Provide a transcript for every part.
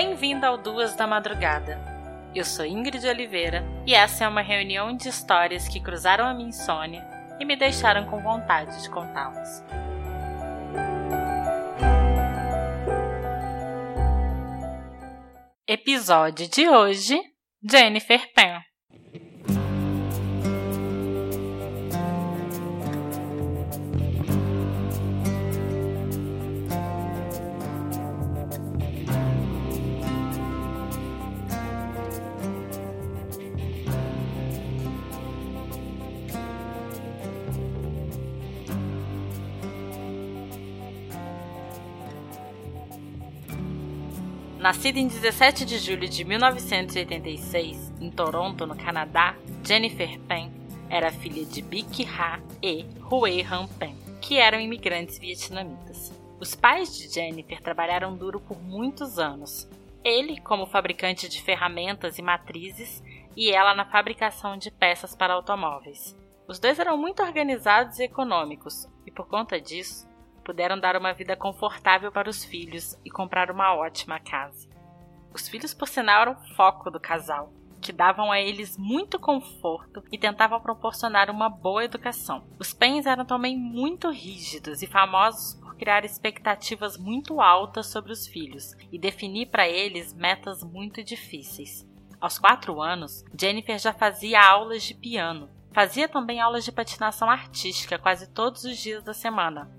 Bem-vindo ao Duas da Madrugada. Eu sou Ingrid Oliveira e essa é uma reunião de histórias que cruzaram a minha insônia e me deixaram com vontade de contá-las. Episódio de hoje: Jennifer Penn. Nascida em 17 de julho de 1986, em Toronto, no Canadá, Jennifer Penn era filha de Bic Ha e Hue Han Penn, que eram imigrantes vietnamitas. Os pais de Jennifer trabalharam duro por muitos anos. Ele como fabricante de ferramentas e matrizes e ela na fabricação de peças para automóveis. Os dois eram muito organizados e econômicos, e por conta disso, puderam dar uma vida confortável para os filhos e comprar uma ótima casa. Os filhos, por sinal, eram o foco do casal, que davam a eles muito conforto e tentavam proporcionar uma boa educação. Os Pens eram também muito rígidos e famosos por criar expectativas muito altas sobre os filhos e definir para eles metas muito difíceis. Aos quatro anos, Jennifer já fazia aulas de piano. Fazia também aulas de patinação artística quase todos os dias da semana,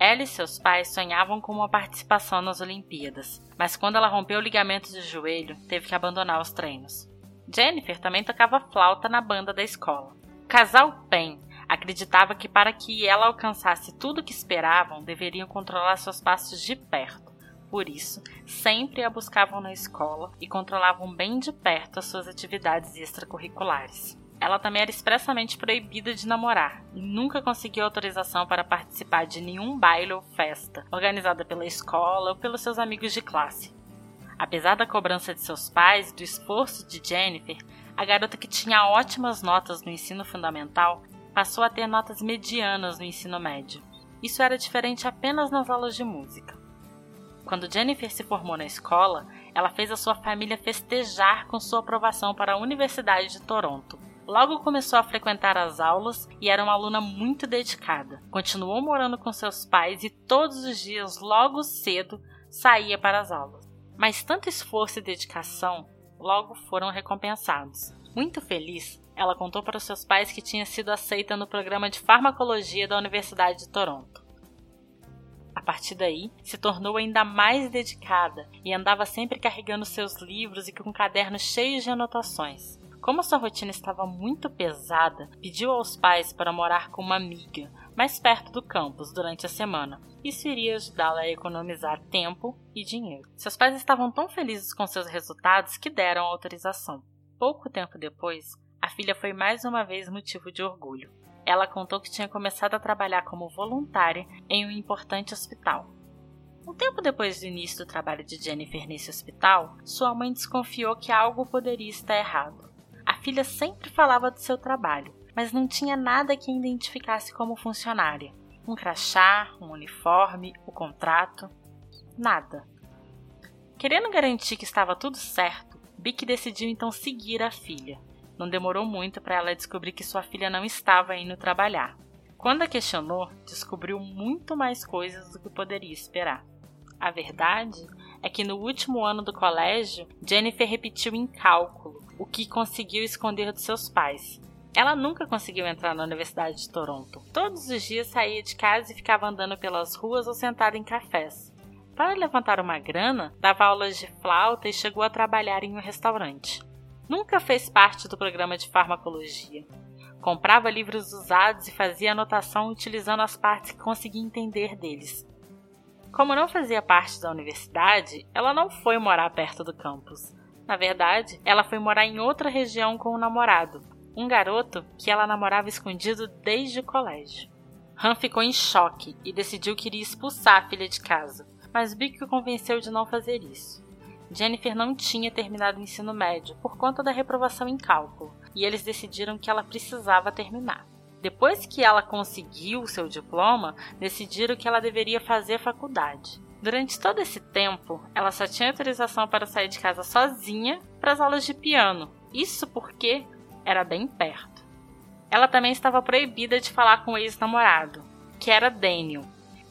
ela e seus pais sonhavam com uma participação nas Olimpíadas, mas quando ela rompeu o ligamento de joelho, teve que abandonar os treinos. Jennifer também tocava flauta na banda da escola. O casal Penn acreditava que para que ela alcançasse tudo o que esperavam, deveriam controlar seus passos de perto. Por isso, sempre a buscavam na escola e controlavam bem de perto as suas atividades extracurriculares. Ela também era expressamente proibida de namorar e nunca conseguiu autorização para participar de nenhum baile ou festa organizada pela escola ou pelos seus amigos de classe. Apesar da cobrança de seus pais e do esforço de Jennifer, a garota que tinha ótimas notas no ensino fundamental passou a ter notas medianas no ensino médio. Isso era diferente apenas nas aulas de música. Quando Jennifer se formou na escola, ela fez a sua família festejar com sua aprovação para a Universidade de Toronto, Logo começou a frequentar as aulas e era uma aluna muito dedicada. Continuou morando com seus pais e todos os dias, logo cedo, saía para as aulas. Mas tanto esforço e dedicação logo foram recompensados. Muito feliz, ela contou para seus pais que tinha sido aceita no programa de farmacologia da Universidade de Toronto. A partir daí, se tornou ainda mais dedicada e andava sempre carregando seus livros e com cadernos cheios de anotações. Como sua rotina estava muito pesada, pediu aos pais para morar com uma amiga, mais perto do campus, durante a semana. Isso iria ajudá-la a economizar tempo e dinheiro. Seus pais estavam tão felizes com seus resultados que deram autorização. Pouco tempo depois, a filha foi mais uma vez motivo de orgulho. Ela contou que tinha começado a trabalhar como voluntária em um importante hospital. Um tempo depois do início do trabalho de Jennifer nesse hospital, sua mãe desconfiou que algo poderia estar errado. Filha sempre falava do seu trabalho, mas não tinha nada que a identificasse como funcionária. Um crachá, um uniforme, o contrato, nada. Querendo garantir que estava tudo certo, Bic decidiu então seguir a filha. Não demorou muito para ela descobrir que sua filha não estava indo trabalhar. Quando a questionou, descobriu muito mais coisas do que poderia esperar. A verdade é que no último ano do colégio, Jennifer repetiu em cálculo, o que conseguiu esconder dos seus pais. Ela nunca conseguiu entrar na Universidade de Toronto. Todos os dias saía de casa e ficava andando pelas ruas ou sentada em cafés. Para levantar uma grana, dava aulas de flauta e chegou a trabalhar em um restaurante. Nunca fez parte do programa de farmacologia. Comprava livros usados e fazia anotação utilizando as partes que conseguia entender deles. Como não fazia parte da universidade, ela não foi morar perto do campus. Na verdade, ela foi morar em outra região com o namorado, um garoto que ela namorava escondido desde o colégio. Han ficou em choque e decidiu que iria expulsar a filha de casa, mas Bick o convenceu de não fazer isso. Jennifer não tinha terminado o ensino médio por conta da reprovação em cálculo, e eles decidiram que ela precisava terminar. Depois que ela conseguiu seu diploma, decidiram que ela deveria fazer faculdade. Durante todo esse tempo, ela só tinha autorização para sair de casa sozinha para as aulas de piano. Isso porque era bem perto. Ela também estava proibida de falar com o ex-namorado, que era Daniel,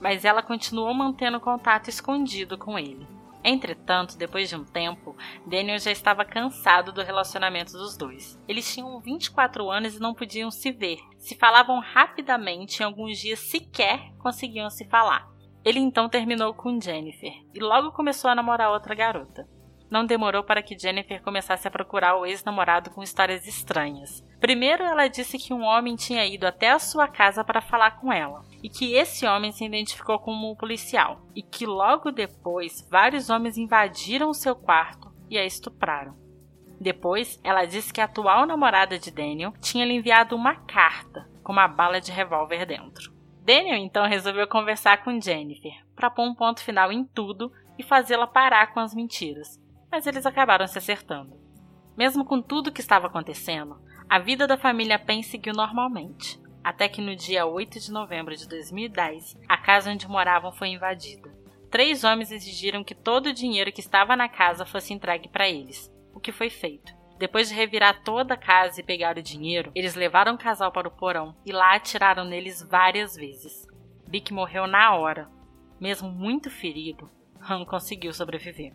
mas ela continuou mantendo contato escondido com ele. Entretanto, depois de um tempo, Daniel já estava cansado do relacionamento dos dois. Eles tinham 24 anos e não podiam se ver. Se falavam rapidamente e alguns dias sequer conseguiam se falar. Ele então terminou com Jennifer e logo começou a namorar outra garota. Não demorou para que Jennifer começasse a procurar o ex-namorado com histórias estranhas. Primeiro, ela disse que um homem tinha ido até a sua casa para falar com ela, e que esse homem se identificou como um policial, e que logo depois vários homens invadiram seu quarto e a estupraram. Depois, ela disse que a atual namorada de Daniel tinha lhe enviado uma carta com uma bala de revólver dentro. Daniel então resolveu conversar com Jennifer para pôr um ponto final em tudo e fazê-la parar com as mentiras mas eles acabaram se acertando. Mesmo com tudo que estava acontecendo, a vida da família Penn seguiu normalmente, até que no dia 8 de novembro de 2010, a casa onde moravam foi invadida. Três homens exigiram que todo o dinheiro que estava na casa fosse entregue para eles, o que foi feito. Depois de revirar toda a casa e pegar o dinheiro, eles levaram o casal para o porão e lá atiraram neles várias vezes. Bick morreu na hora. Mesmo muito ferido, Han conseguiu sobreviver.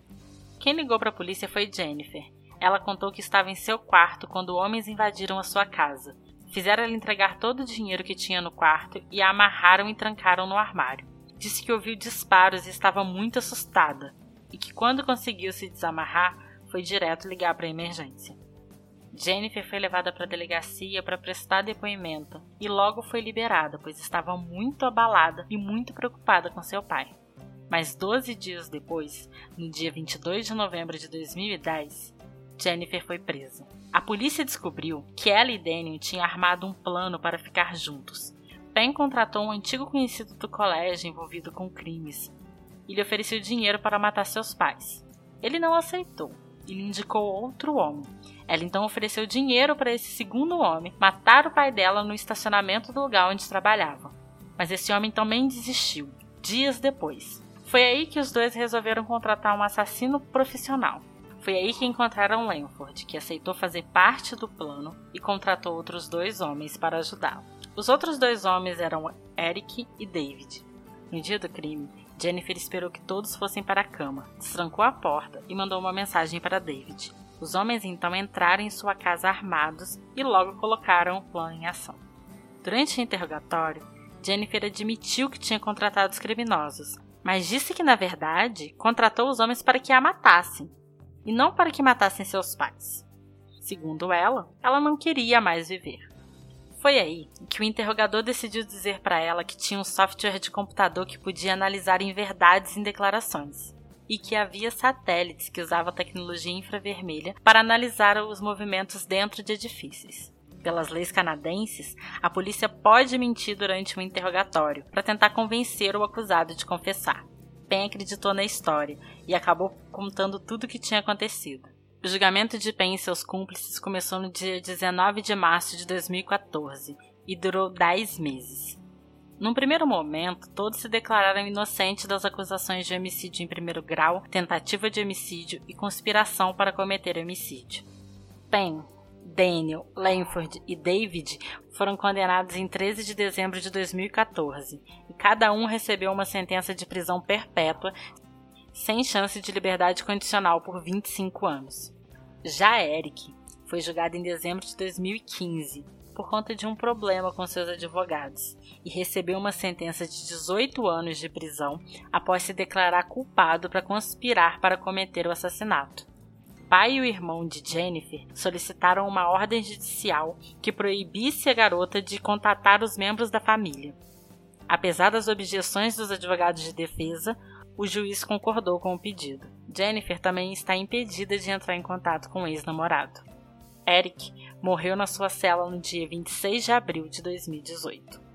Quem ligou para a polícia foi Jennifer. Ela contou que estava em seu quarto quando homens invadiram a sua casa. Fizeram ela entregar todo o dinheiro que tinha no quarto e a amarraram e trancaram no armário. Disse que ouviu disparos e estava muito assustada, e que quando conseguiu se desamarrar, foi direto ligar para a emergência. Jennifer foi levada para a delegacia para prestar depoimento e logo foi liberada, pois estava muito abalada e muito preocupada com seu pai. Mas 12 dias depois, no dia 22 de novembro de 2010, Jennifer foi presa. A polícia descobriu que ela e Daniel tinham armado um plano para ficar juntos. Penn contratou um antigo conhecido do colégio envolvido com crimes e lhe ofereceu dinheiro para matar seus pais. Ele não aceitou e lhe indicou outro homem. Ela então ofereceu dinheiro para esse segundo homem matar o pai dela no estacionamento do lugar onde trabalhava. Mas esse homem também desistiu, dias depois. Foi aí que os dois resolveram contratar um assassino profissional. Foi aí que encontraram Lanford, que aceitou fazer parte do plano e contratou outros dois homens para ajudá-lo. Os outros dois homens eram Eric e David. No dia do crime, Jennifer esperou que todos fossem para a cama, destrancou a porta e mandou uma mensagem para David. Os homens então entraram em sua casa armados e logo colocaram o plano em ação. Durante o interrogatório, Jennifer admitiu que tinha contratado os criminosos, mas disse que, na verdade, contratou os homens para que a matassem, e não para que matassem seus pais. Segundo ela, ela não queria mais viver. Foi aí que o interrogador decidiu dizer para ela que tinha um software de computador que podia analisar inverdades em declarações e que havia satélites que usavam tecnologia infravermelha para analisar os movimentos dentro de edifícios. Pelas leis canadenses, a polícia pode mentir durante um interrogatório para tentar convencer o acusado de confessar. Penn acreditou na história e acabou contando tudo o que tinha acontecido. O julgamento de Penn e seus cúmplices começou no dia 19 de março de 2014 e durou 10 meses. Num primeiro momento, todos se declararam inocentes das acusações de homicídio em primeiro grau, tentativa de homicídio e conspiração para cometer homicídio. Penn Daniel, Lanford e David foram condenados em 13 de dezembro de 2014 e cada um recebeu uma sentença de prisão perpétua sem chance de liberdade condicional por 25 anos. Já Eric foi julgado em dezembro de 2015 por conta de um problema com seus advogados e recebeu uma sentença de 18 anos de prisão após se declarar culpado para conspirar para cometer o assassinato pai e o irmão de Jennifer solicitaram uma ordem judicial que proibisse a garota de contatar os membros da família. Apesar das objeções dos advogados de defesa, o juiz concordou com o pedido. Jennifer também está impedida de entrar em contato com o ex-namorado. Eric morreu na sua cela no dia 26 de abril de 2018.